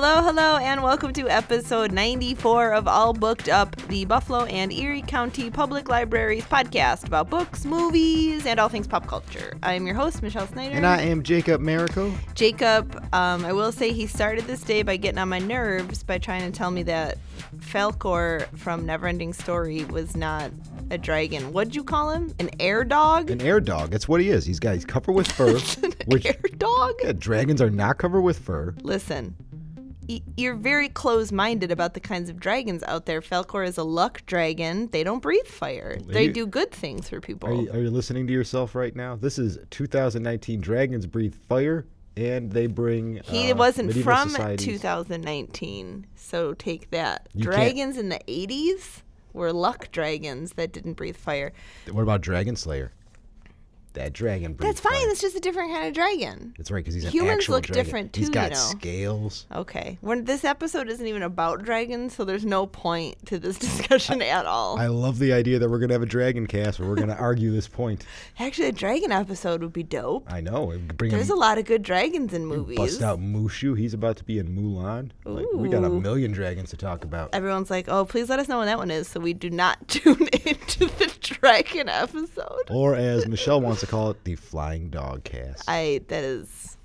Hello, hello, and welcome to episode 94 of All Booked Up, the Buffalo and Erie County Public Libraries podcast about books, movies, and all things pop culture. I'm your host, Michelle Snyder. And I am Jacob Marico. Jacob, um, I will say he started this day by getting on my nerves by trying to tell me that Falkor from Neverending Story was not a dragon. What'd you call him? An air dog? An air dog. That's what he is. He's got he's covered with fur. which air dog? yeah, dragons are not covered with fur. Listen, you're very close-minded about the kinds of dragons out there. Falkor is a luck dragon. They don't breathe fire. They you- do good things for people. Are you, are you listening to yourself right now? This is 2019. Dragons breathe fire, and they bring. he uh, wasn't from societies- 2019, so take that. You can't- dragons in the 80s were luck dragons that didn't breathe fire. What about Dragon Slayer? That dragon. That's fine. That's just a different kind of dragon. That's right, because he's an Humans actual luck dragon. different He's too, got you know. scales. Okay. When this episode isn't even about dragons, so there's no point to this discussion at all. I love the idea that we're gonna have a dragon cast where we're gonna argue this point. Actually, a dragon episode would be dope. I know. There's a lot of good dragons in movies. Bust out Mushu. He's about to be in Mulan. Like, we got a million dragons to talk about. Everyone's like, "Oh, please let us know when that one is," so we do not tune into the dragon episode. Or as Michelle wants to call it, the Flying Dog Cast. I that is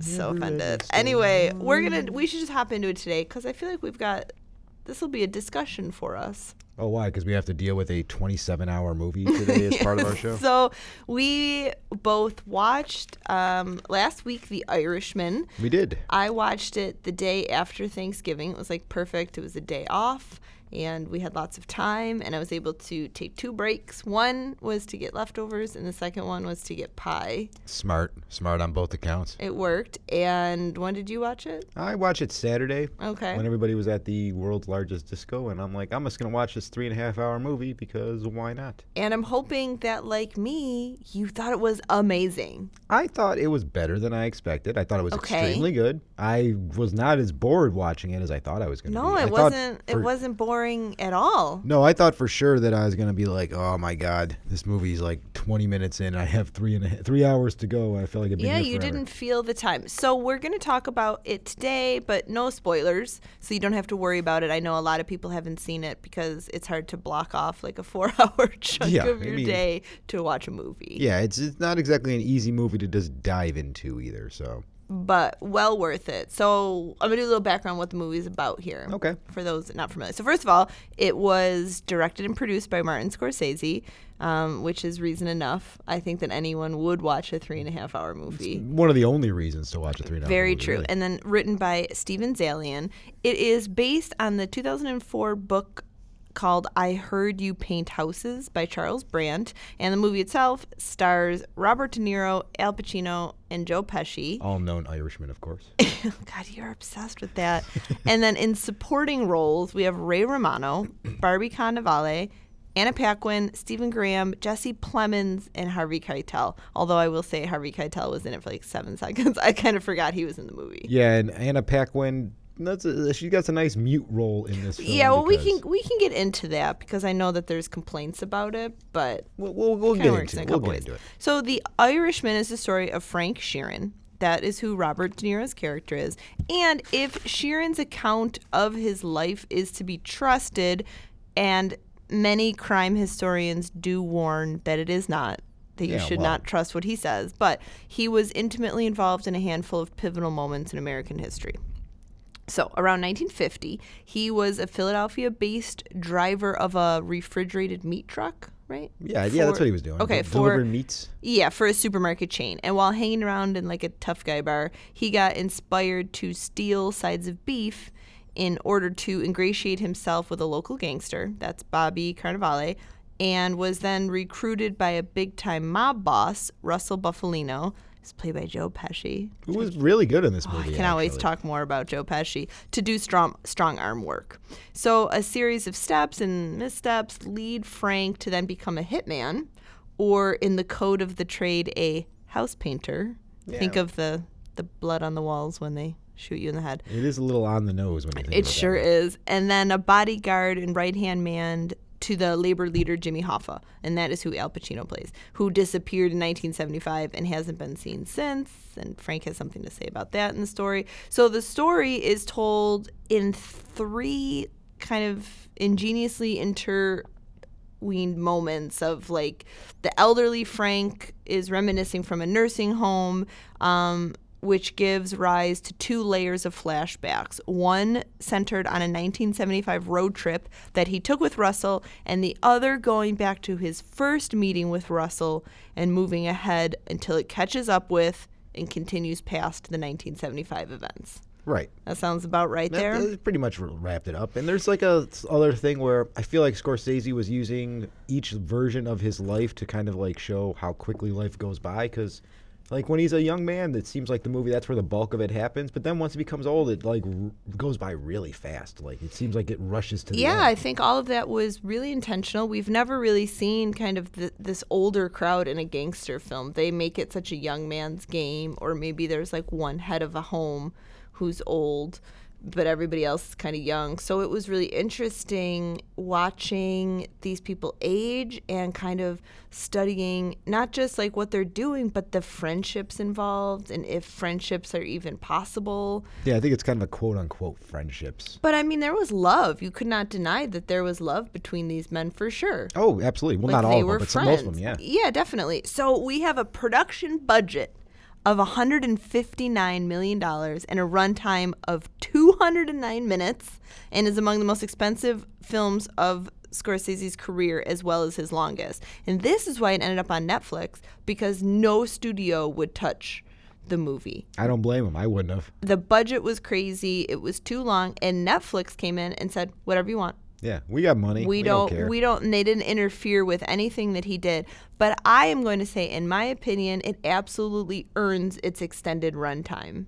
so Never let offended. it stay Anyway, we're gonna we should just hop into it today because I feel like we've got this will be a discussion for us. oh, why? Because we have to deal with a 27-hour movie today as part of our show. So we both watched um, last week The Irishman. We did. I watched it the day after Thanksgiving. It was like perfect. It was a day off, and we had lots of time, and I was able to take two breaks. One was to get leftovers, and the second one was to get pie. Smart, smart on both accounts. It worked. And when did you watch it? I watched it Saturday Okay. when everybody was at the world's largest disco, and I'm like, I'm just gonna watch this three and a half hour movie because why not? And I'm hoping that, like me, you thought it was amazing. I thought it was better than I expected. I thought it was Okay. extremely good. I was not as bored watching it as I thought I was gonna No, be. No, it wasn't. It wasn't boring at all. No, I thought for sure that I was gonna be like, oh my god, this movie's like 20 minutes in. I have three and a three hours to go. I feel like I've been Yeah, you didn't feel the time. So we're going to talk about it today, but no spoilers. So you don't have to worry about it. I know a lot of people haven't seen it because it's hard to block off like a four hour chunk Yeah, of I your mean- day to watch a movie. Yeah, it's it's not exactly an easy movie to just dive into either. So But well worth it. So I'm going to do a little background on what the movie's about here. Okay. For those not familiar. So first of all, it was directed and produced by Martin Scorsese, um, which is reason enough. I think that anyone would watch a three and a half hour movie. one of the only reasons to watch a three and a half Very movie, true. really. And then written by Steven Zaillian. It is based on the 2004 book called I Heard You Paint Houses by Charles Brandt. And the movie itself stars Robert De Niro, Al Pacino, and Joe Pesci. All known Irishmen, of course. God, you're obsessed with that. and then in supporting roles, we have Ray Romano, Bobby Cannavale, Anna Paquin, Stephen Graham, Jesse Plemons, and Harvey Keitel. Although I will say Harvey Keitel was in it for like seven seconds. I kind of forgot he was in the movie. yeah, and Anna Paquin. That's a, she got a nice mute role in this film. Yeah, well, we can we can get into that because I know that there's complaints about it, but We'll, we'll, we'll get into it. We'll get into it. So the Irishman is the story of Frank Sheeran. That is who Robert De Niro's character is. And if Sheeran's account of his life is to be trusted, and many crime historians do warn that it is not, that you Yeah, should well- not trust what he says, but he was intimately involved in a handful of pivotal moments in American history. So, around 1950, he was a Philadelphia based driver of a refrigerated meat truck, right? Yeah, yeah, that's what he was doing. Okay, for delivering meats. yeah, for a supermarket chain. And while hanging around in like a tough guy bar, he got inspired to steal sides of beef in order to ingratiate himself with a local gangster. That's Bobby Cannavale. And was then recruited by a big time mob boss, Russell Bufalino. He's played by Joe Pesci. Who was really good in this Oh, I movie. can always talk more about Joe Pesci to do strong strong arm work. So a series of steps and missteps lead Frank to then become a hitman, or in the code of the trade, a house painter. Think of the the blood on the walls when they shoot you in the head. It is a little on the nose when you think It sure that. is. And then a bodyguard and right hand man to the labor leader Jimmy Hoffa, and that is who Al Pacino plays, who disappeared in 1975 and hasn't been seen since. And Frank has something to say about that in the story. So the story is told in three kind of ingeniously interweaved moments of like the elderly Frank is reminiscing from a nursing home. Um, which gives rise to two layers of flashbacks. One centered on a 1975 road trip that he took with Russell, and the other going back to his first meeting with Russell and moving ahead until it catches up with and continues past the 1975 events. Right. That sounds about right That- there. that pretty much wrapped it up. And there's like a other thing where I feel like Scorsese was using each version of his life to kind of like show how quickly life goes by. Because, like when he's a young man, it seems like the movie that's where the bulk of it happens. But then once he becomes old, it like r- goes by really fast. Like it seems like it rushes to the Yeah, end. I think all of that was really intentional. We've never really seen kind of th- this older crowd in a gangster film. They make it such a young man's game, or maybe there's like one head of a home who's old, but everybody else is kind of young. So it was really interesting watching these people age and kind of studying not just like what they're doing, but the friendships involved and if friendships are even possible. Yeah, I think it's kind of a quote unquote friendships. But I mean, there was love. You could not deny that there was love between these men for sure. Oh, absolutely. Well, Like, not all of them, but some, friends. most of them, yeah. Yeah, definitely. So we have a production budget of 159 million dollars and a runtime of 209 minutes, and is among the most expensive films of Scorsese's career as well as his longest. And this is why it ended up on Netflix because no studio would touch the movie I don't blame him. I wouldn't have. the budget was crazy. It was too long, and Netflix came in and said, "Whatever you want. Yeah, we got money. We, don't, don't. care. we don't." And they didn't interfere with anything that he did. But I am going to say, in my opinion, it absolutely earns its extended runtime.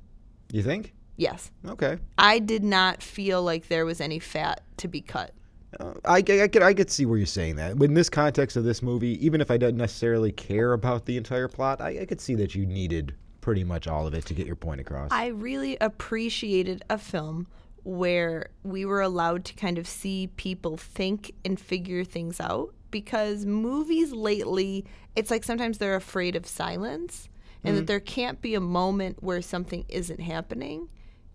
you think? Yes, Okay. I did not feel like there was any fat to be cut. Uh, I, I, I could I could see where you're saying that. In this context of this movie, even if I don't necessarily care about the entire plot, I, I could see that you needed pretty much all of it to get your point across. I really appreciated a film where we were allowed to kind of see people think and figure things out because movies lately, it's like sometimes they're afraid of silence and that mm-hmm. there can't be a moment where something isn't happening.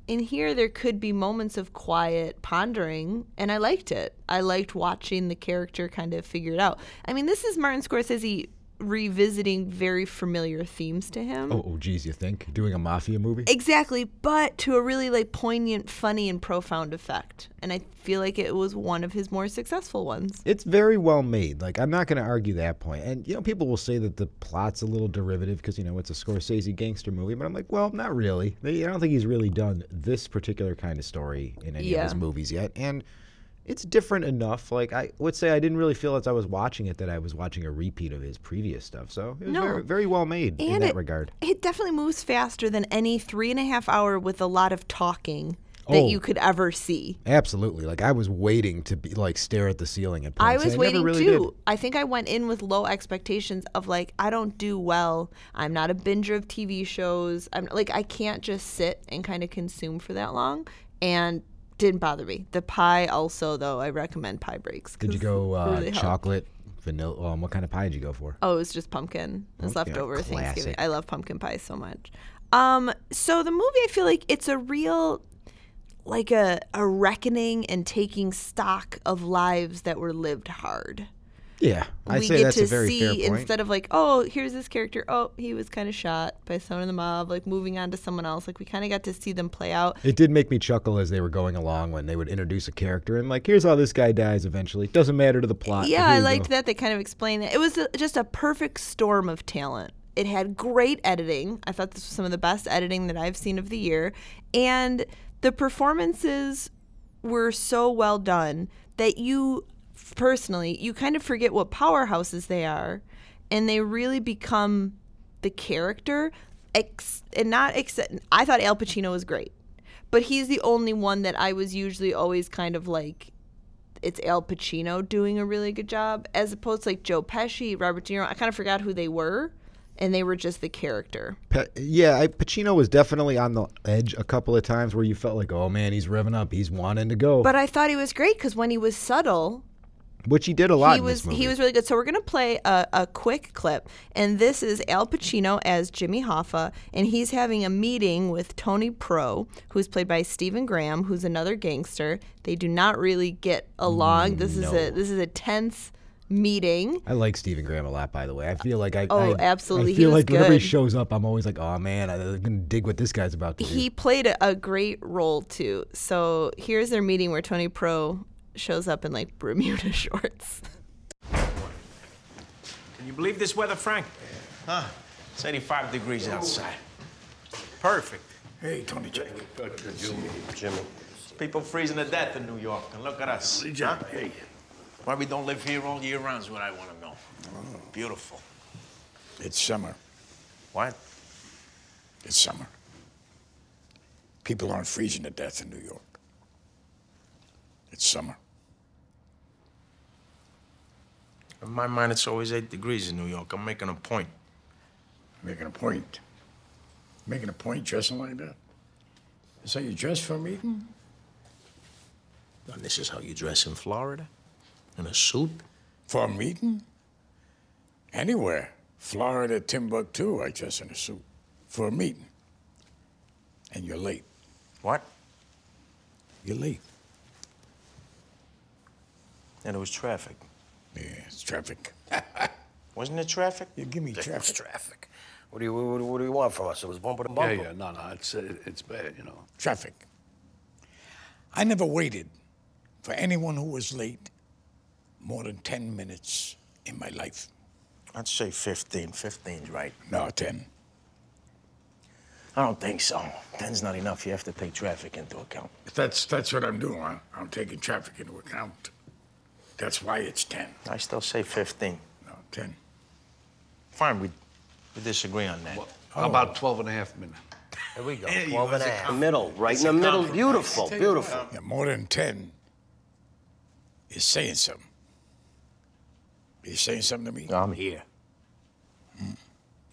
In here, there could be moments of quiet pondering, and I liked it. I liked watching the character kind of figure it out. I mean, this is Martin Scorsese revisiting very familiar themes to him. oh, oh, geez, you think doing a mafia movie? Exactly, but to a really like poignant, funny, and profound effect. And I feel like it was one of his more successful ones. It's very well made. Like I'm not going to argue that point. And you know, people will say that the plot's a little derivative because you know it's a Scorsese gangster movie. But I'm like, well, not really. I don't think he's really done this particular kind of story in any of his movies yet. And it's different enough. Like I would say, I didn't really feel as I was watching it that I was watching a repeat of his previous stuff. So it was No. very, very well made in that it- regard. It definitely moves faster than any three and a half hour with a lot of talking that Oh. you could ever see. Absolutely. Like I was waiting to be like stare at the ceiling at points. I was never waiting really too. did. I think I went in with low expectations of like I don't do well. I'm not a binger of TV shows. I'm like I can't just sit and kind of consume for that long and didn't bother me. The pie also though, I recommend pie breaks. Did you go uh, really chocolate, vanilla? Um, what kind of pie did you go for? Oh, it was just pumpkin. It was Okay, leftover Thanksgiving. I love pumpkin pie so much. Um, so the movie, I feel like it's a real, like a a reckoning and taking stock of lives that were lived hard. Yeah, I'd we say get that's to a very see fair point. instead of like, oh, here's this character. Oh, he was kind of shot by someone in the mob. Like moving on to someone else. Like we kind of got to see them play out. It did make me chuckle as they were going along when they would introduce a character and like, here's how this guy dies eventually. Doesn't matter to the plot. Yeah, I liked go. that they kind of explained it. It was a, just a perfect storm of talent. It had great editing. I thought this was some of the best editing that I've seen of the year. And the performances were so well done that you personally, you kind of forget what powerhouses they are and they really become the character ex- and not except I thought Al Pacino was great. But he's the only one that I was usually always kind of like it's Al Pacino doing a really good job, as opposed to like Joe Pesci, Robert De Niro. I kind of forgot who they were, and they were just the character. Pa- yeah, I, Pacino was definitely on the edge a couple of times where you felt like, oh man, he's revving up. He's wanting to go. But I thought he was great because when he was subtle, which he did a lot he was he was really good. So we're gonna play a, a quick clip, and this is Al Pacino as Jimmy Hoffa, and he's having a meeting with Tony Pro, who's played by Stephen Graham, who's another gangster. They do not really get along. This is a this is a tense meeting. I like Stephen Graham a lot, by the way. I feel like I Oh, I- absolutely. I feel like whenever he shows up, I'm always like, oh man, I'm gonna dig what this guy's about to do. He played a, a great role too. So here's their meeting where Tony Pro shows up in like Bermuda shorts. Can you believe this weather, Frank? Huh? It's 85 degrees outside. Perfect. Hey, Tony Jack. Jimmy. Jimmy. People freezing to death in New York, and look at us. Hey, Jack. huh? Hey. Why we don't live here all year round is what I want to know. Oh. Beautiful. It's summer. What? It's summer. People aren't freezing to death in New York. It's summer. In my mind, it's always 8 degrees in New York. I'm making a point. Making a point. Making a point dressing like that? Is that you dress for a meeting? Mm. And this is how you dress in Florida? In a suit? For a meeting? Mm. Anywhere. Florida, Timbuktu, I dress in a suit. For a meeting. And you're late. What? You're late. And it was traffic. Yeah, it's traffic. Wasn't it traffic? You give me traffic. It's traffic. traffic. What do you what, what do you want from us? It was bumper to Yeah, bumper. yeah, no, no, it's it, it's bad, you know. Traffic. I never waited for anyone who was late more than 10 minutes in my life. I'd say 15. 15's right. No, 10. I don't think so. 10's not enough. You have to take traffic into account. That's, that's what I'm doing. I'm, I'm taking traffic into account. That's why it's 10. I still say 15. No, 10. Fine, we, we disagree on that. Well, How about 12 and a half minutes? There we go. Hey, 12 and a that's a half. com- Middle, right that's in the middle. compromise. Beautiful, beautiful. Yeah, more than 10 is saying something. He's saying something to me? I'm here. Mm. It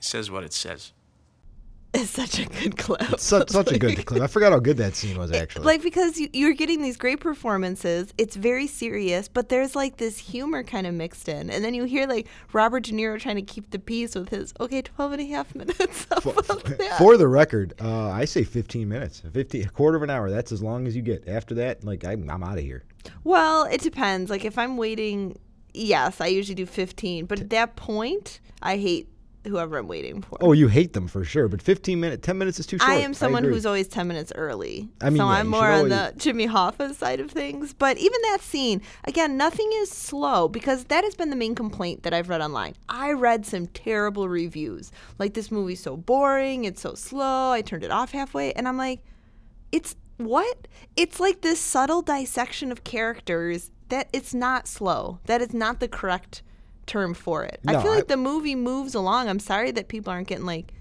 says what it says. It's such a good clip. such, such a good clip. I forgot how good that scene was actually. Like because you, you're getting these great performances, it's very serious, but there's like this humor kind of mixed in, and then you hear like Robert De Niro trying to keep the peace with his okay 12 and a half minutes. that. For the record, uh, I say 15 minutes, 15, a quarter of an hour. That's as long as you get. After that, like I'm, I'm out of here. well, it depends. Like if I'm waiting, yes, I usually do 15, but at that point, I hate whoever I'm waiting for. Oh, you hate them for sure, but 15 minutes, 10 minutes is too short. I am someone agree. who's always 10 minutes early. I mean, so yeah, I'm more on the Jimmy Hoffa side of things. But even that scene, again, nothing is slow because that has been the main complaint that I've read online. I read some terrible reviews. Like, this movie's so boring, it's so slow. I turned it off halfway. And I'm like, it's what? It's like this subtle dissection of characters that it's not slow. That is not the correct term for it. I No, feel I- like the movie moves along. I'm sorry that people aren't getting like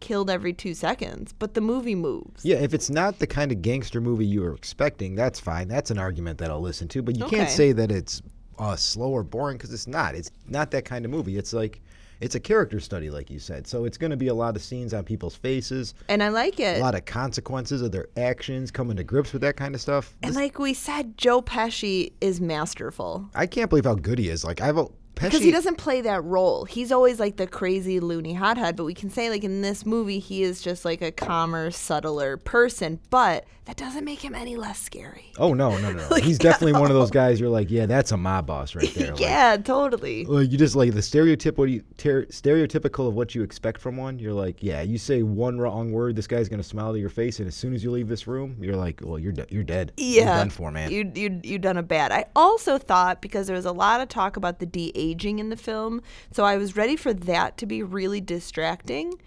killed every two seconds, but the movie moves. Yeah, if it's not the kind of gangster movie you were expecting, that's fine. That's an argument that I'll listen to. But you can't say that it's uh, slow or boring because it's not. It's not that kind of movie. It's like it's a character study, like you said. So it's going to be a lot of scenes on people's faces, And I like it. a lot of consequences of their actions, coming to grips with that kind of stuff. And like we said, Joe Pesci is masterful. I can't believe how good he is. Like I've Pesci, Because he doesn't play that role. He's always like the crazy loony hothead, but we can say like in this movie he is just like a calmer, subtler person, but that doesn't make him any less scary. Oh no, no, no! no. He's definitely one of those guys. You're like, yeah, that's a mob boss right there. Like, yeah, totally. Like you just like the stereotyp what you ter- stereotypical of what you expect from one. You're like, yeah, you say one wrong word, this guy's gonna smile to your face, and as soon as you leave this room, you're like, well, you're de- you're dead. You're Yeah, done for, man. You you you done a bad. I also thought because there was a lot of talk about the de aging in the film, so I was ready for that to be really distracting.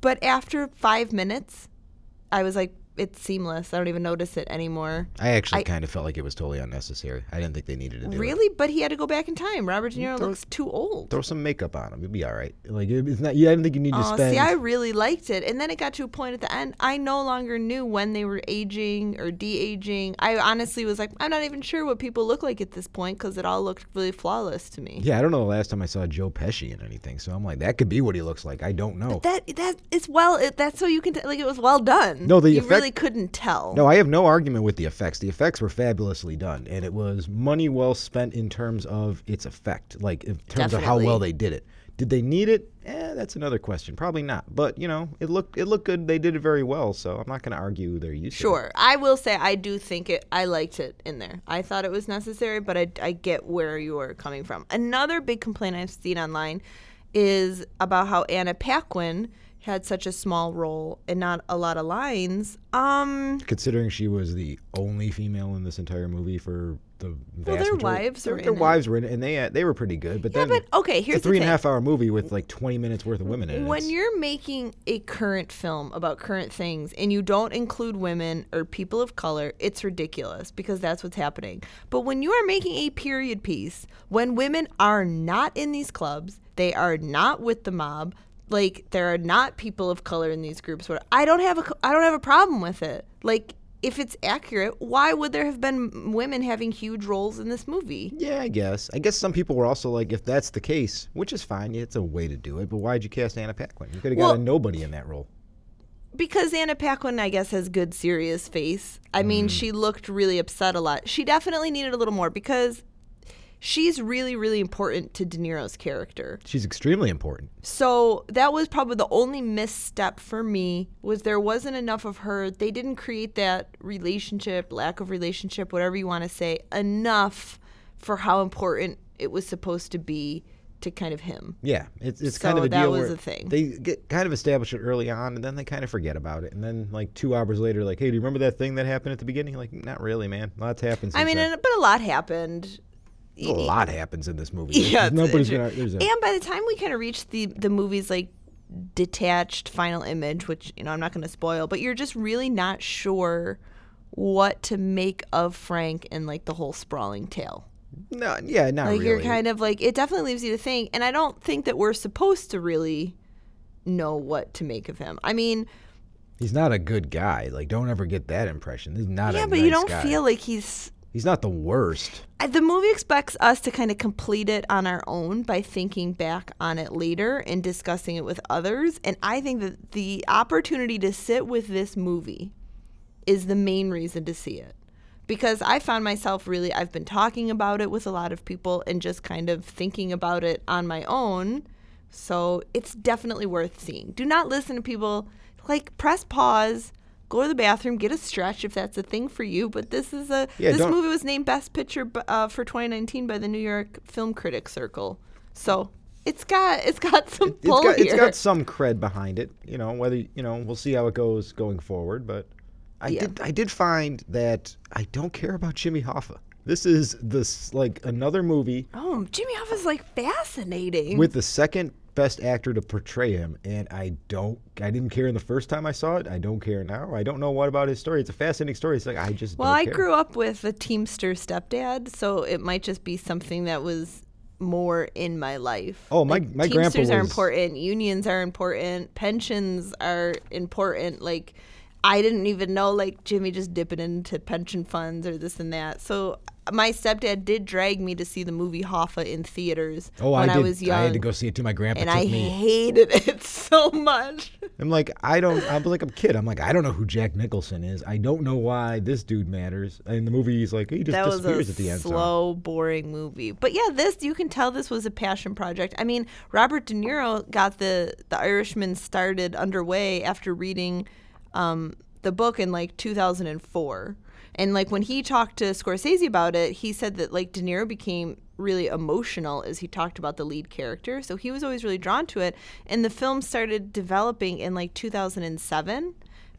But after five minutes, I was like, it's seamless. I don't even notice it anymore. I actually I- kind of felt like it was totally unnecessary. I didn't think they needed to do it. Really? But he had to go back in time. Robert De Niro looks too old. Throw some makeup on him, you'll be all right. Like it's not. Yeah, I didn't think you need to Oh, spend. see, I really liked it. And then it got to a point at the end, I no longer knew when they were aging or de aging. I honestly was like, I'm not even sure what people look like at this point because it all looked really flawless to me. yeah, I don't know the last time I saw Joe Pesci in anything, so I'm like, that could be what he looks like. I don't know. That that is well. It, that's so you can t- like it was well done. No, the you effects really couldn't tell. No, I have no argument with the effects. The effects were fabulously done, and it was money well spent in terms of its effect, like in terms of how well they did it. Did they need it? Eh, that's another question. Probably not. But you know, it looked it looked good. They did it very well, so I'm not going to argue their use. Sure, I will say I do think it. I liked it in there. I thought it was necessary, but I, I get where you are coming from. Another big complaint I've seen online is about how Anna Paquin had such a small role and not a lot of lines. Um, Considering she was the only female in this entire movie for the Well, their majority- wives their, were their in it. wives were in it, and they uh, they were pretty good. But Yeah, then, but, okay, here's a three and a half hour movie with like 20 minutes worth of women in it. when you're making a current film about current things and you don't include women or people of color, it's ridiculous because that's what's happening. But when you are making a period piece, when women are not in these clubs, they are not with the mob, like there are not people of color in these groups. Where I don't have a I don't have a problem with it. Like if it's accurate, why would there have been women having huge roles in this movie? Yeah, I guess. I guess some people were also like, if that's the case, which is fine, it's a way to do it. But why'd you cast Anna Paquin? You could have got a nobody in that role. because Anna Paquin, I guess, has good serious face. I Mm. mean, she looked really upset a lot. She definitely needed a little more because she's really, really important to De Niro's character. She's extremely important. So that was probably the only misstep for me was there wasn't enough of her. They didn't create that relationship, lack of relationship, whatever you want to say, enough for how important it was supposed to be to kind of him. Yeah, it's it's kind of So a that was where the thing. they get kind of establish it early on, and then they kind of forget about it, and then like two hours later, like, hey, do you remember that thing that happened at the beginning? Like, not really, man. Lots happened. I mean, and, but a lot happened. A lot happens in this movie. Yeah, nobody's gonna. There's a, and by the time we kind of reach the the movie's like detached final image, which you know I'm not going to spoil, but you're just really not sure what to make of Frank and like the whole sprawling tale. no, yeah, not Like really. you're kind of like it definitely leaves you to think, and I don't think that we're supposed to really know what to make of him. I mean, He's not a good guy. Like, don't ever get that impression. Is not yeah, but you don't guy. feel like he's He's not the worst. Uh, the movie expects us to kind of complete it on our own by thinking back on it later and discussing it with others. And I think that the opportunity to sit with this movie is the main reason to see it. Because I found myself really, I've been talking about it with a lot of people and just kind of thinking about it on my own. So it's definitely worth seeing. Do not listen to people like press pause, go to the bathroom, get a stretch if that's a thing for you. But this is a Yeah, this movie was named Best Picture uh, for 2019 by the New York Film Critics Circle. So it's got it's got some It's pull got here. it's got some cred behind it. You know whether you know we'll see how it goes going forward. But I Yeah. did I did find that I don't care about Jimmy Hoffa. This is this like another movie oh, Jimmy Hoffa's like fascinating. with the second best actor to portray him, and I don't I didn't care in the first time I saw it. I don't care now. I don't know what about his story. It's a fascinating story. It's like I just well, I care. grew up with a Teamster stepdad, so it might just be something that was more in my life. Oh, my- Like, my grandpa Teamsters are important. Unions are important. Pensions are important. Like I didn't even know like Jimmy just dipping into pension funds or this and that. So my stepdad did drag me to see the movie Hoffa in theaters Oh, when I I, was young. I had to go see it too. My grandpa and took I me. hated it so much. I'm like, I don't. I'm like a kid. I'm like, I don't know who Jack Nicholson is. I don't know why this dude matters. And the movie, he's like, he just that disappears at the end. so- slow, boring movie. But yeah, this you can tell this was a passion project. I mean, Robert De Niro got the the Irishman started underway after reading um, the book in like 2004. And like when he talked to Scorsese about it, he said that like De Niro became really emotional as he talked about the lead character. So he was always really drawn to it. And the film started developing in like 2007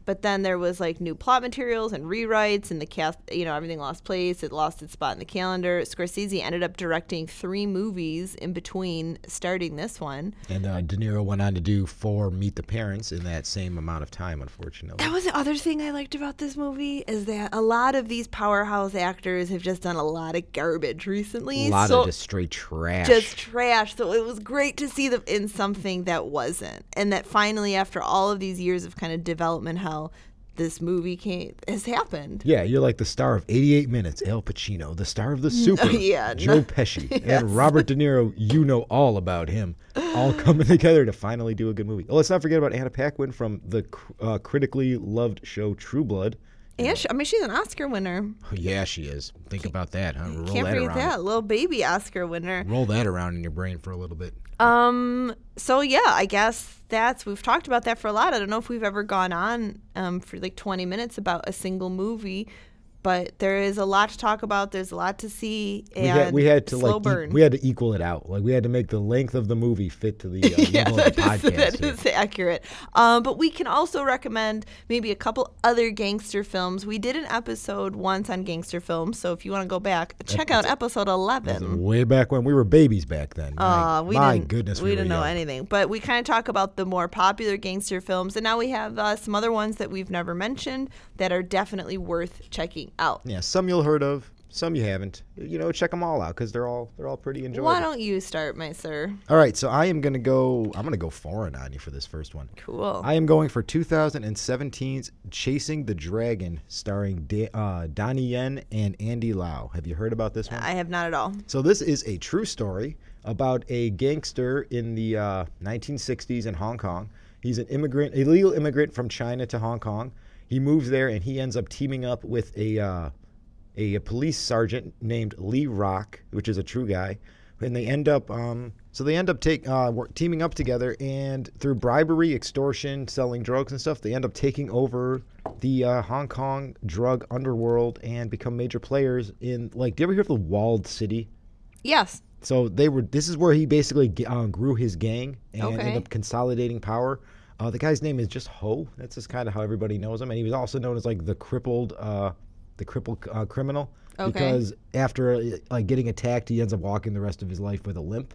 but then there was like new plot materials and rewrites and the cast you know everything lost place it lost its spot in the calendar scorsese ended up directing three movies in between starting this one And uh, De Niro went on to do four Meet the Parents in that same amount of time, unfortunately. that was the other thing i liked about this movie is that a lot of these powerhouse actors have just done a lot of garbage recently a lot so of just straight trash. just trash. So it was great to see them in something that wasn't. And that finally, after all of these years of kind of development hell, this movie came, has happened. Yeah, you're like the star of 88 Minutes, Al Pacino, the star of The Super, yeah, Joe no- Pesci, and Robert De Niro. You know all about him, all coming together to finally do a good movie. Oh, let's not forget about Anna Paquin from the uh, critically loved show True Blood. And she, I mean, she's an Oscar winner. Oh, yeah, she is. Think about that. Huh? Roll Can't that forget around. that little baby Oscar winner. Roll that around in your brain for a little bit. Um. So yeah, I guess that's we've talked about that for a lot. I don't know if we've ever gone on um for like 20 minutes about a single movie, but there is a lot to talk about. There's a lot to see, and we had, we had to slow like e- we had to equal it out. Like we had to make the length of the movie fit to the uh, yeah, level of the that is, podcast. that is accurate. Um, but we can also recommend maybe a couple other gangster films. We did an episode once on gangster films, so if you want to go back, check out episode 11. Way back when we were babies back then. Uh, my, we my didn't, goodness, we, we, didn't know young. anything. But we kind of talk about the more popular gangster films, and now we have uh, some other ones that we've never mentioned that are definitely worth checking out. Yeah, some you'll heard of, some you haven't. You know, check them all out because they're all they're all pretty enjoyable. Why don't you start, my sir? all right, so I am gonna go. I'm gonna go foreign on you for this first one. Cool. I am going for 2017's Chasing the Dragon, starring da- uh, Donnie Yen and Andy Lau. Have you heard about this one? I have not at all. So this is a true story about a gangster in the uh, 1960s in Hong Kong. He's an immigrant, illegal immigrant from China to Hong Kong. He moves there and he ends up teaming up with a uh, a, police sergeant named Lee Rock, which is a true guy. And they end up, um, so they end up take, uh, teaming up together, and through bribery, extortion, selling drugs and stuff, they end up taking over the uh, Hong Kong drug underworld and become major players in, like, do you ever hear of the Walled City? Yes. So they were. This is where he basically uh, grew his gang and Okay. ended up consolidating power. Uh, the guy's name is just Ho. That's just kind of how everybody knows him, and he was also known as like the crippled, uh, the crippled uh, criminal. Okay. Because after like getting attacked, he ends up walking the rest of his life with a limp.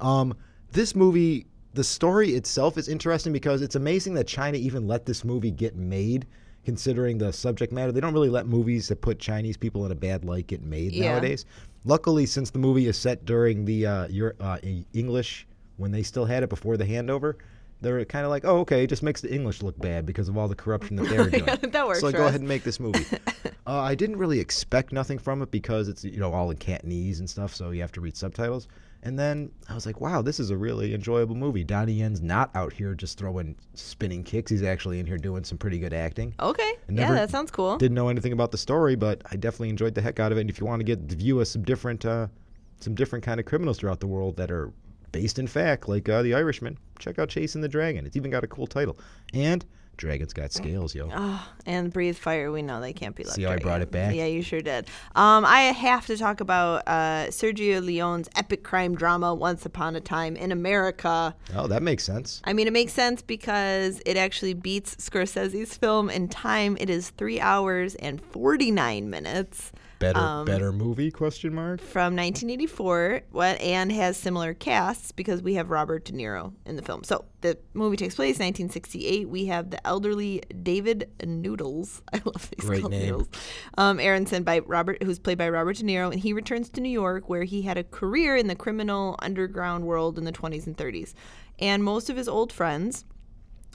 Um, this movie, the story itself is interesting because it's amazing that China even let this movie get made, considering the subject matter. They don't really let movies that put Chinese people in a bad light get made Yeah. nowadays. Luckily, since the movie is set during the uh, Euro- uh, English when they still had it before the handover. They're kind of like, oh, okay, it just makes the English look bad because of all the corruption that they're doing. That works So like, go us. ahead and make this movie. uh, I didn't really expect nothing from it because it's you know all in Cantonese and stuff, so you have to read subtitles. And then I was like, wow, this is a really enjoyable movie. Donnie Yen's not out here just throwing spinning kicks. He's actually in here doing some pretty good acting. Okay. Yeah, that sounds cool. Didn't know anything about the story, but I definitely enjoyed the heck out of it. And if you want to get the view of some different, uh, some different kind of criminals throughout the world that are based in fact, like uh, the Irishman, check out Chasing the Dragon. It's even got a cool title. And Dragon's got scales, yo. Oh, and breathe fire. We know they can't be left. See how I brought it back? Yeah, you sure did. Um, I have to talk about uh, Sergio Leone's epic crime drama "Once Upon a Time in America." Oh, that makes sense. I mean, it makes sense because it actually beats Scorsese's film in time. It is three hours and forty nine minutes. Better, Um, better movie? Question mark. from 1984 what and has similar casts because we have Robert De Niro in the film. So the movie takes place 1968. We have the elderly David Noodles. I love these Great name. Noodles. Um, Aaronson by Robert, who's played by Robert De Niro, and he returns to New York where he had a career in the criminal underground world in the 20s and 30s, and most of his old friends,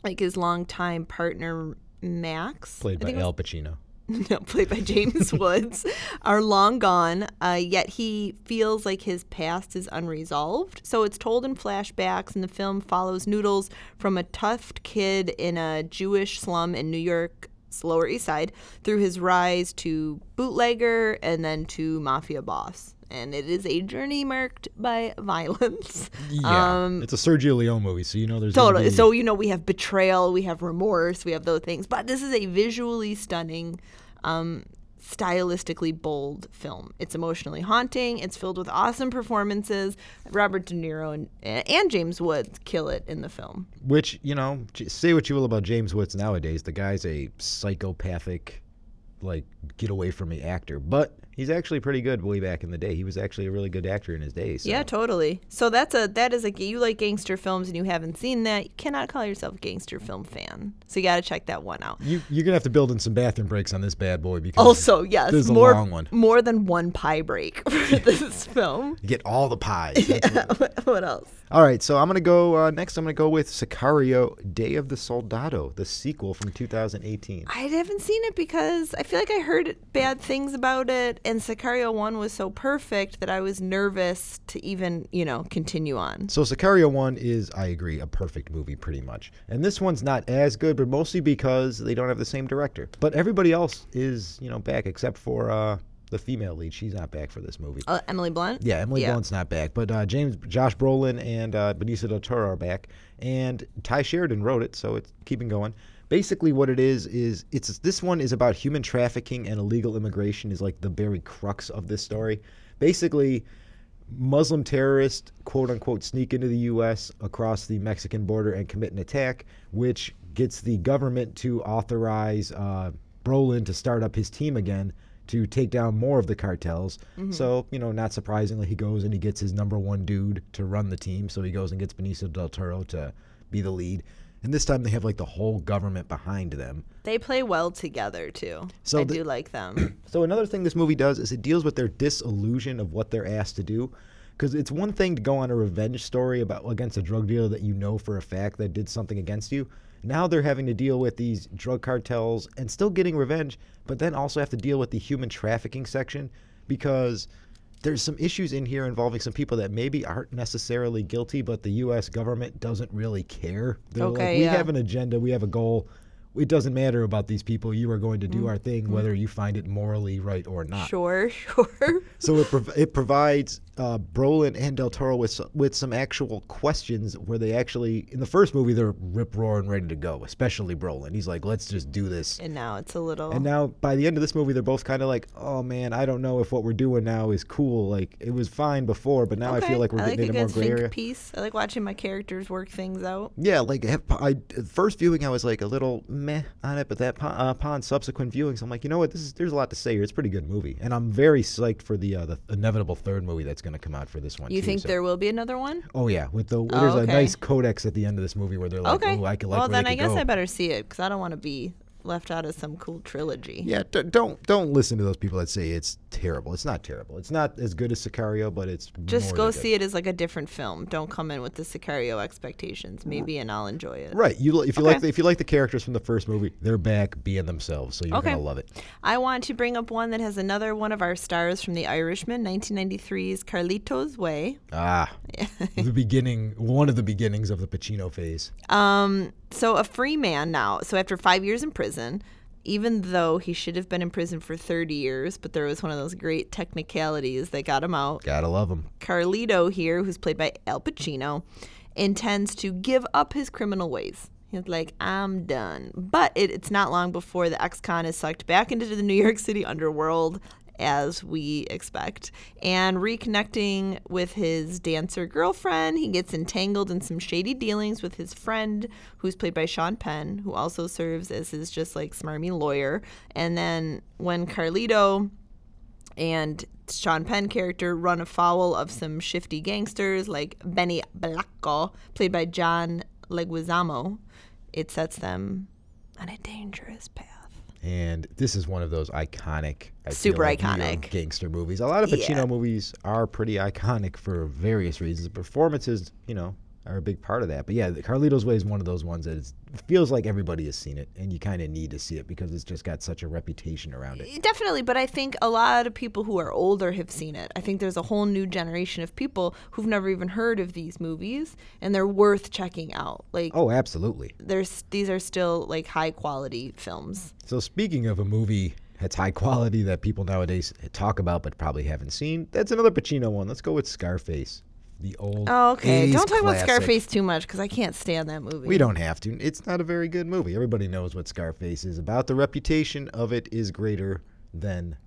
like his longtime partner Max, Played by Al Pacino. no, played by James Woods, are long gone, uh, yet he feels like his past is unresolved. So it's told in flashbacks, and the film follows Noodles from a tough kid in a Jewish slum in New York's Lower East Side through his rise to bootlegger and then to mafia boss. And it is a journey marked by violence. Yeah, Um, it's a Sergio Leone movie, so you know there's Totally. So you know we have betrayal, we have remorse, we have those things. But this is a visually stunning, um, stylistically bold film. It's emotionally haunting. It's filled with awesome performances. Robert De Niro and and James Woods kill it in the film. Which you know, say what you will about James Woods nowadays, the guy's a psychopathic, like get away from me actor, but he's actually pretty good way back in the day. He was actually a really good actor in his days. So. Yeah, totally. So that's a that is a you like gangster films and you haven't seen that, you cannot call yourself a gangster film fan. So you got to check that one out. You, you're gonna have to build in some bathroom breaks on this bad boy because Also, yes, this is a more long one. more than one pie break for this film. You get all the pies. What- what, what else? All right, so I'm gonna go uh, next. I'm gonna go with Sicario: Day of the Soldado, the sequel from 2018. I haven't seen it because I feel like I heard bad things about it, and Sicario one was so perfect that I was nervous to even you know continue on. So Sicario one is, I agree, a perfect movie pretty much, and this one's not as good, but mostly because they don't have the same director. But everybody else is, you know, back except for uh, the female lead. She's not back for this movie. Uh, Emily Blunt. Yeah, Emily Blunt's not back, but uh, James, Josh Brolin, and uh, Benicio del Toro are back, and Ty Sheridan wrote it, so it's keeping going. Basically, what it is is it's this one is about human trafficking and illegal immigration is like the very crux of this story. Basically, Muslim terrorists, quote unquote, sneak into the U.S. across the Mexican border and commit an attack, which gets the government to authorize uh, Brolin to start up his team again to take down more of the cartels. So, you know, not surprisingly, he goes and he gets his number one dude to run the team. So he goes and gets Benicio del Toro to be the lead. And this time they have like the whole government behind them. They play well together too. So I the- do like them. So another thing this movie does is it deals with their disillusion of what they're asked to do. Because it's one thing to go on a revenge story about against a drug dealer that you know for a fact that did something against you. Now they're having to deal with these drug cartels and still getting revenge, but then also have to deal with the human trafficking section because there's some issues in here involving some people that maybe aren't necessarily guilty, but the U.S. government doesn't really care. They're like, we yeah. have an agenda, we have a goal. It doesn't matter about these people. You are going to do our thing, mm-hmm. whether you find it morally right or not. sure, sure. So it prov- it provides uh, Brolin and Del Toro with with some actual questions where they actually in the first movie they're rip roaring ready to go, especially Brolin. He's like, let's just do this. And now it's a little. And now by the end of this movie, they're both kind of like, oh man, I don't know if what we're doing now is cool. Like it was fine before, but now I feel like we're I like getting a into good more gray think area. piece. I like watching my characters work things out. Yeah, like I first viewing, I was like a little meh on it, but that upon, uh, upon subsequent viewings, I'm like, you know what, this is there's a lot to say here. It's a pretty good movie, and I'm very psyched for the uh, the inevitable third movie that's going to come out for this one. You too, think so- there will be another one? Oh yeah, with the oh, there's a okay. nice codex at the end of this movie where they're like, okay. oh, I could like well, then I guess go. I better see it because I don't want to be left out of some cool trilogy. Yeah, d- don't don't listen to those people that say it's terrible. It's not terrible. It's not as good as Sicario, but it's Just go see it as like a different film. Don't come in with the Sicario expectations, maybe, and I'll enjoy it. Right. You if you like the, if you like the characters from the first movie, they're back being themselves, so you're Okay. gonna love it. I want to bring up one that has another one of our stars from The Irishman, 1993's Carlitos Way. Ah, the beginning, one of the beginnings of the Pacino phase. Um, so a free man now. So after five years in prison, even though he should have been in prison for 30 years, but there was one of those great technicalities that got him out. Gotta love him. Carlito here, who's played by Al Pacino, intends to give up his criminal ways. He's like, I'm done. But it, it's not long before the ex-con is sucked back into the New York City underworld, as we expect. And reconnecting with his dancer girlfriend, he gets entangled in some shady dealings with his friend, who's played by Sean Penn, who also serves as his just like smarmy lawyer. And then when Carlito and Sean Penn character run afoul of some shifty gangsters like Benny Blanco, played by John Leguizamo. It sets them on a dangerous path. And this is one of those iconic, I Super like, iconic. gangster movies. A lot of Pacino Yeah. movies are pretty iconic for various reasons. Performances, you know, are a big part of that. But yeah, the Carlito's Way is one of those ones that feels like everybody has seen it, and you kind of need to see it because it's just got such a reputation around it. Definitely, but I think a lot of people who are older have seen it. I think there's a whole new generation of people who've never even heard of these movies, and they're worth checking out. Like, Oh, absolutely. there's these are still like high quality films. So speaking of a movie that's high quality that people nowadays talk about but probably haven't seen, that's another Pacino one. Let's go with Scarface, the old. Oh, okay. 80s Don't talk classic. about Scarface too much because I can't stand that movie. We don't have to. It's not a very good movie. Everybody knows what Scarface is about. The reputation of it is greater than,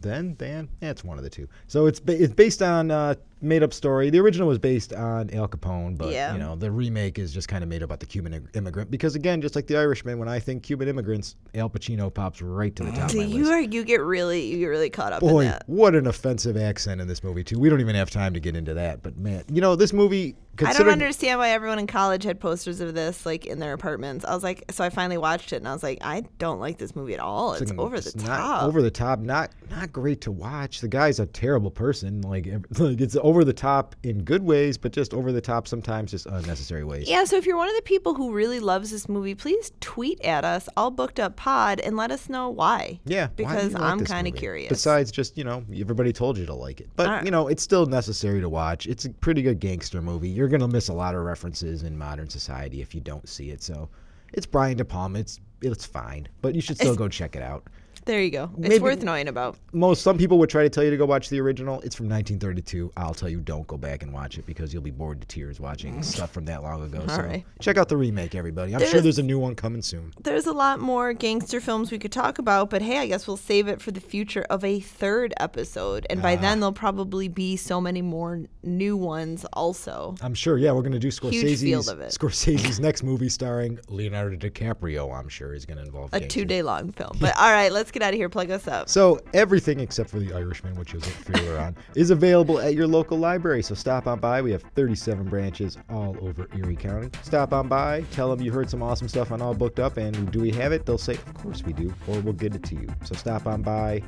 than, than. It's one of the two. So it's ba- it's based on uh, made up story. The original was based on Al Capone, but Yeah. you know the remake is just kind of made up about the Cuban immigrant. Because again, just like The Irishman, when I think Cuban immigrants, Al Pacino pops right to the top. So of my you are you get really you get really caught up in Boy, that. what an offensive accent in this movie too. We don't even have time to get into that, but man, you know this movie. I don't understand why everyone in college had posters of this like in their apartments. I was like, so I finally watched it and I was like, I don't like this movie at all. It's, like, over the it's top. Not over the top, not not great to watch. The guy's a terrible person. Like, like it's over the top in good ways, but just over the top sometimes, just unnecessary ways. Yeah, so if you're one of the people who really loves this movie, please tweet at us, all booked up pod, and let us know why. Yeah, because you like I'm kind of curious. Besides, just you know, everybody told you to like it, but Alright. you know, it's still necessary to watch. It's a pretty good gangster movie. You're gonna miss a lot of references in modern society if you don't see it. So, it's Brian De Palma. It's it's fine, but you should still go check it out. There you go. It's maybe- worth knowing about. Most some people would try to tell you to go watch the original. It's from 1932. I'll tell you, don't go back and watch it because you'll be bored to tears watching stuff from that long ago. so Alright. check out the remake, everybody. I'm sure There's- there's a new one coming soon. There's a lot more gangster films we could talk about, but hey, I guess we'll save it for the future of a third episode. And Ah. by then, there'll probably be so many more new ones also. I'm sure. Yeah, we're gonna do Scorsese's field of it. Scorsese's next movie starring Leonardo DiCaprio. I'm sure is gonna involve A gangsters. two day long film. But all right, let's get out of here. Plug us up. So everything except for The Irishman, which is a thriller on, is available at your local library. So stop on by. We have 37 branches all over Erie County. Stop on by. Tell them you heard some awesome stuff on All Booked Up, and do we have it? They'll say, of course we do, or we'll get it to you. So stop on by.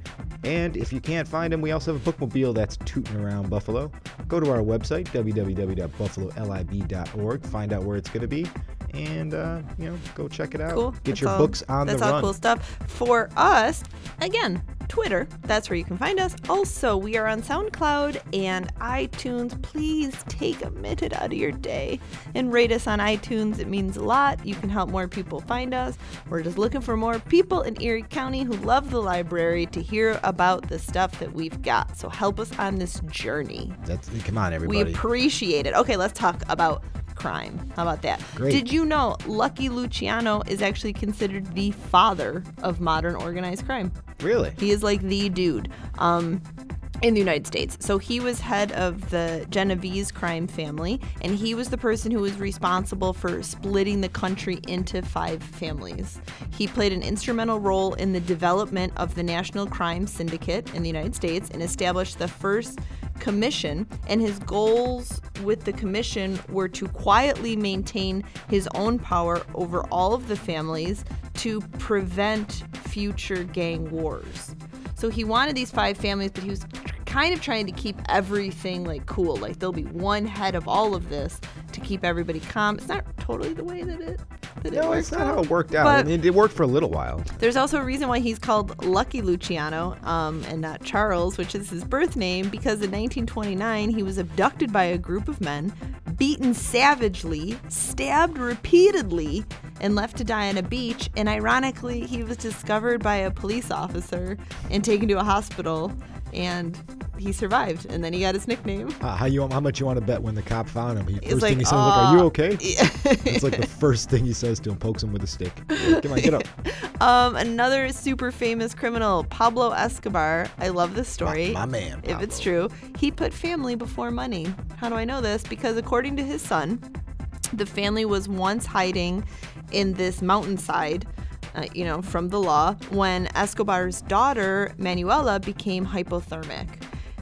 And if you can't find them, we also have a bookmobile that's tooting around Buffalo. Go to our website www.buffalolib.org. Find out where it's going to be. And uh, you know, go check it out. Cool. Get That's your all- books on That's the all cool stuff. For us, again, Twitter. That's where you can find us. Also, we are on SoundCloud and iTunes. Please take a minute out of your day and rate us on iTunes. It means a lot. You can help more people find us. We're just looking for more people in Erie County who love the library to hear about the stuff that we've got. So help us on this journey. That's come on, everybody. We appreciate it. Okay, let's talk about crime. How about that? Great. Did you know Lucky Luciano is actually considered the father of modern organized crime? really? He is like the dude. Um, in the United States. So he was head of the Genovese crime family, and he was the person who was responsible for splitting the country into five families. He played an instrumental role in the development of the National Crime Syndicate in the United States and established the first commission. And his goals with the commission were to quietly maintain his own power over all of the families to prevent future gang wars. So he wanted these five families, but he was kind of trying to keep everything like cool. Like there'll be one head of all of this to keep everybody calm. It's not totally the way that it that it No, worked it's not how it worked out. I mean, it worked for a little while. There's also a reason why he's called Lucky Luciano um, and not Charles, which is his birth name, because in 1929 he was abducted by a group of men, beaten savagely, stabbed repeatedly, and left to die on a beach. And ironically, he was discovered by a police officer and taken to a hospital, and he survived. And then he got his nickname. Uh, how you? How much you want to bet when the cop found him? He, He's first like, thing he says, like, "Are you "Uh, okay?" It's like the first thing he says to him, pokes him with a stick. Like, Come on, get up. Um, another super famous criminal, Pablo Escobar. I love this story. My- my man, If it's true, he put family before money. How do I know this? Because according to his son, the family was once hiding in this mountainside. Uh, you know, from the law, when Escobar's daughter, Manuela, became hypothermic.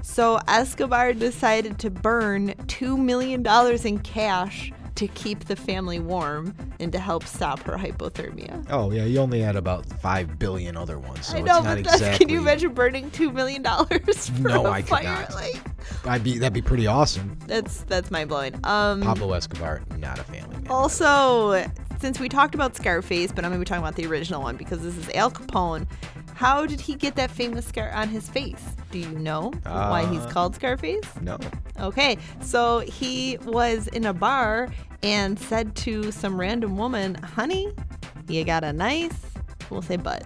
So Escobar decided to burn $2 million in cash to keep the family warm and to help stop her hypothermia. Oh yeah, you only had about five billion other ones, so I know, it's not but that's, exactly. can you imagine burning $2 million for No, a I could fire? not. Like, I'd be that'd be pretty awesome. that's, that's mind blowing. Um, Pablo Escobar, not a family man. Also, since we talked about Scarface, but I'm going to be talking about the original one because this is Al Capone. How did he get that famous scar on his face? Do you know why he's Uh, called Scarface? no. Okay, so he was in a bar and said to some random woman, Honey, you got a nice, we'll say butt.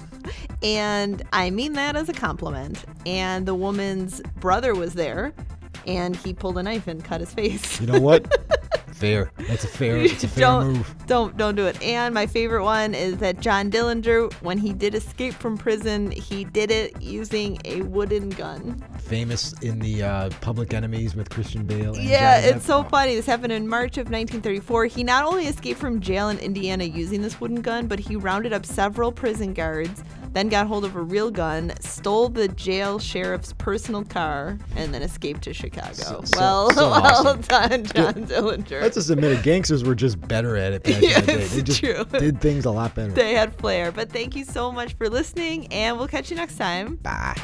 and I mean that as a compliment. And the woman's brother was there and he pulled a knife and cut his face. You know what? Fair. That's a fair. It's a fair don't, move. Don't don't do it. And my favorite one is that John Dillinger, when he did escape from prison, he did it using a wooden gun. Famous in the uh, Public Enemies with Christian Bale. And Yeah, Johnny it's so funny. This happened in March of 1934. He not only escaped from jail in Indiana using this wooden gun, but he rounded up several prison guards, then got hold of a real gun, stole the jail sheriff's personal car, and then escaped to Chicago. So- well, so well awesome. done, John Dillinger. Let's just admit it. Gangsters were just better at it back Yeah, in the day. They just true. did things a lot better. they had flair. But thank you so much for listening, and we'll catch you next time. Bye.